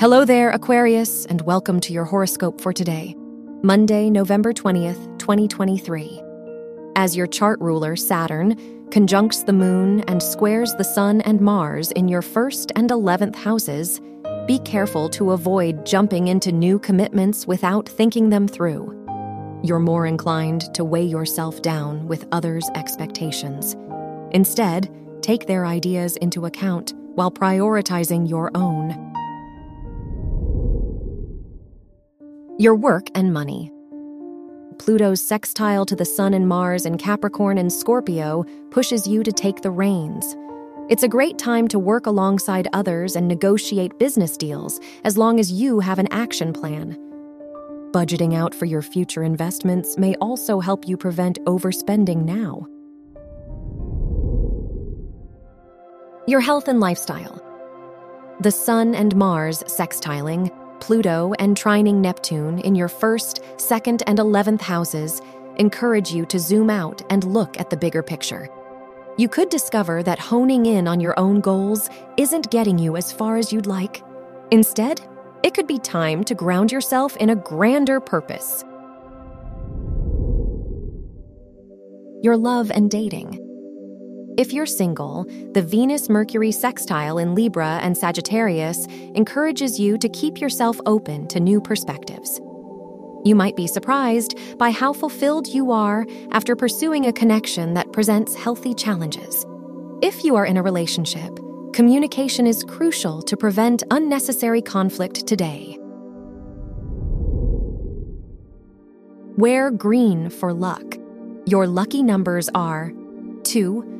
Hello there, Aquarius, and welcome to your horoscope for today, Monday, November 20th, 2023. As your chart ruler, Saturn, conjuncts the moon and squares the sun and Mars in your first and 11th houses, be careful to avoid jumping into new commitments without thinking them through. You're more inclined to weigh yourself down with others' expectations. Instead, take their ideas into account while prioritizing your own. Your work and money. Pluto's sextile to the Sun and Mars in Capricorn and Scorpio pushes you to take the reins. It's a great time to work alongside others and negotiate business deals as long as you have an action plan. Budgeting out for your future investments may also help you prevent overspending now. Your health and lifestyle. The Sun and Mars sextiling Pluto and trining Neptune in your first, second, and 11th houses encourage you to zoom out and look at the bigger picture. You could discover that honing in on your own goals isn't getting you as far as you'd like. Instead, it could be time to ground yourself in a grander purpose. Your love and dating. If you're single, the Venus Mercury sextile in Libra and Sagittarius encourages you to keep yourself open to new perspectives. You might be surprised by how fulfilled you are after pursuing a connection that presents healthy challenges. If you are in a relationship, communication is crucial to prevent unnecessary conflict today. Wear green for luck. Your lucky numbers are 2,